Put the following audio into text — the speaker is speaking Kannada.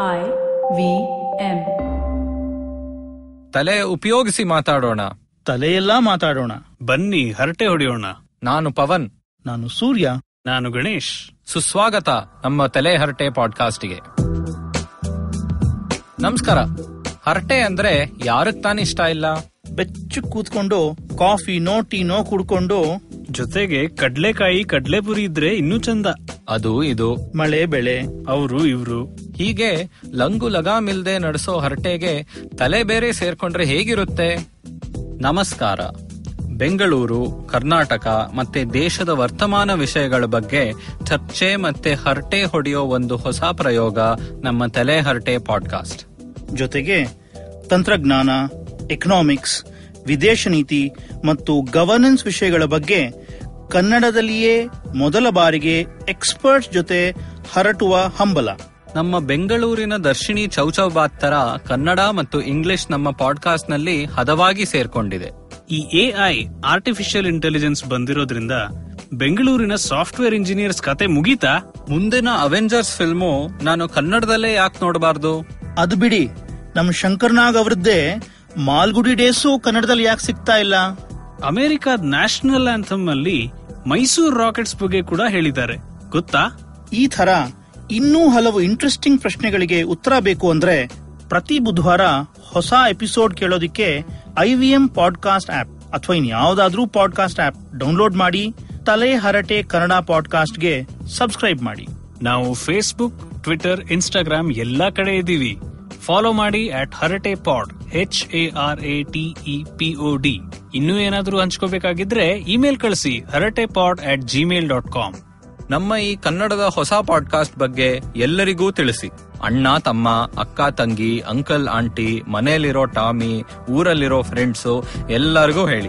I ವಿ ಎಂ ತಲೆ ಉಪಯೋಗಿಸಿ ಮಾತಾಡೋಣ. ತಲೆಯೆಲ್ಲಾ ಮಾತಾಡೋಣ. ಬನ್ನಿ ಹರಟೆ ಹೊಡೆಯೋಣ. ನಾನು ಪವನ್. ನಾನು ಸೂರ್ಯ. ನಾನು ಗಣೇಶ್. ಸುಸ್ವಾಗತ ನಮ್ಮ ತಲೆ ಹರಟೆ ಪಾಡ್ಕಾಸ್ಟ್ಗೆ. ನಮಸ್ಕಾರ. ಹರಟೆ ಅಂದ್ರೆ ಯಾರಕ್ ತಾನೇ ಇಷ್ಟ ಇಲ್ಲ? ಬೆಚ್ಚು ಕೂತ್ಕೊಂಡು ಕಾಫಿ ನೋ ಟೀ ನೋ ಕುಡ್ಕೊಂಡು ಜೊತೆಗೆ ಕಡ್ಲೆಕಾಯಿ ಕಡ್ಲೆಪುರಿ ಇದ್ರೆ ಇನ್ನೂ ಚಂದ. ಅದು ಇದು. ಮಳೆ ಬೆಳೆ. ಅವರು ಇವ್ರು. ಹೀಗೆ ಲಂಗು ಲಗಾಮಿಲ್ದೆ ನಡೆಸೋ ಹರಟೆಗೆ ತಲೆ ಬೇರೆ ಸೇರ್ಕೊಂಡ್ರೆ ಹೇಗಿರುತ್ತೆ? ನಮಸ್ಕಾರ. ಬೆಂಗಳೂರು, ಕರ್ನಾಟಕ ಮತ್ತೆ ದೇಶದ ವರ್ತಮಾನ ವಿಷಯಗಳ ಬಗ್ಗೆ ಚರ್ಚೆ ಮತ್ತೆ ಹರಟೆ ಹೊಡೆಯೋ ಒಂದು ಹೊಸ ಪ್ರಯೋಗ ನಮ್ಮ ತಲೆ ಹರಟೆ ಪಾಡ್ಕಾಸ್ಟ್. ಜೊತೆಗೆ ತಂತ್ರಜ್ಞಾನ ಎಕನಾಮಿಕ್ಸ್ ವಿದೇಶ ನೀತಿ ಮತ್ತು ಗವರ್ನೆನ್ಸ್ ವಿಷಯಗಳ ಬಗ್ಗೆ ಕನ್ನಡದಲ್ಲಿಯೇ ಮೊದಲ ಬಾರಿಗೆ ಎಕ್ಸ್ಪರ್ಟ್ಸ್ ಜೊತೆ ಹರಟುವ ಹಂಬಲ. ನಮ್ಮ ಬೆಂಗಳೂರಿನ ದರ್ಶಿನಿ ಚೌಚೌಬಾತ್ ತರ ಕನ್ನಡ ಮತ್ತು ಇಂಗ್ಲಿಷ್ ನಮ್ಮ ಪಾಡ್ಕಾಸ್ಟ್ನಲ್ಲಿ ಹದವಾಗಿ ಸೇರ್ಕೊಂಡಿದೆ. ಈ ಎಐ ಆರ್ಟಿಫಿಷಿಯಲ್ ಇಂಟೆಲಿಜೆನ್ಸ್ ಬಂದಿರೋದ್ರಿಂದ ಬೆಂಗಳೂರಿನ ಸಾಫ್ಟ್ವೇರ್ ಇಂಜಿನಿಯರ್ಸ್ ಕತೆ ಮುಗೀತಾ? ಮುಂದಿನ ಅವೆಂಜರ್ಸ್ ಫಿಲ್ಮು ನಾನು ಕನ್ನಡದಲ್ಲೇ ಯಾಕೆ ನೋಡಬಾರ್ದು? ಅದು ಬಿಡಿ. ನಮ್ಮ ಶಂಕರ್ನಾಗ್ ಅವರದ್ದೇ ಮಾಲ್ಗುಡಿ ಡೇಸು ಕನ್ನಡದಲ್ಲಿ ಯಾಕೆ ಸಿಗ್ತಾ ಇಲ್ಲ? ಅಮೆರಿಕಾದ ನ್ಯಾಷನಲ್ ಆಂಥಮ್ ಅಲ್ಲಿ ಮೈಸೂರು ರಾಕೆಟ್ಸ್ ಬಗ್ಗೆ ಕೂಡ ಹೇಳಿದ್ದಾರೆ. ಗೊತ್ತಾ? ಈ ತರ ಇನ್ನೂ ಹಲವು ಇಂಟ್ರೆಸ್ಟಿಂಗ್ ಪ್ರಶ್ನೆಗಳಿಗೆ ಉತ್ತರ ಬೇಕು ಅಂದ್ರೆ ಪ್ರತಿ ಬುಧವಾರ ಹೊಸ ಎಪಿಸೋಡ್ ಕೇಳೋದಿಕ್ಕೆ ಐವಿಎಂ ಪಾಡ್ಕಾಸ್ಟ್ ಆಪ್ ಅಥವಾ ಇನ್ಯಾವುದಾದ್ರೂ ಪಾಡ್ಕಾಸ್ಟ್ ಆಪ್ ಡೌನ್ಲೋಡ್ ಮಾಡಿ, ತಲೆ ಹರಟೆ ಕನ್ನಡ ಪಾಡ್ಕಾಸ್ಟ್ಗೆ ಸಬ್ಸ್ಕ್ರೈಬ್ ಮಾಡಿ. ನಾವು ಫೇಸ್ಬುಕ್ ಟ್ವಿಟರ್ ಇನ್ಸ್ಟಾಗ್ರಾಮ್ ಎಲ್ಲಾ ಕಡೆ ಇದ್ದೀವಿ. ಫಾಲೋ ಮಾಡಿ at Harate pod H A R A T E P D ಇನ್ನೂ ಏನಾದರೂ ಹಂಚ್ಕೋಬೇಕಾಗಿದ್ರೆ ಇಮೇಲ್ ಕಳಿಸಿ Harate pod at Gmail dot com ನಮ್ಮ ಈ ಕನ್ನಡದ ಹೊಸ ಪಾಡ್ಕಾಸ್ಟ್ ಬಗ್ಗೆ ಎಲ್ಲರಿಗೂ ತಿಳಿಸಿ. ಅಣ್ಣ, ತಮ್ಮ, ಅಕ್ಕ, ತಂಗಿ, ಅಂಕಲ್, ಆಂಟಿ, ಮನೆಯಲ್ಲಿರೋ ಟಾಮಿ, ಊರಲ್ಲಿರೋ ಫ್ರೆಂಡ್ಸು ಎಲ್ಲರಿಗೂ ಹೇಳಿ.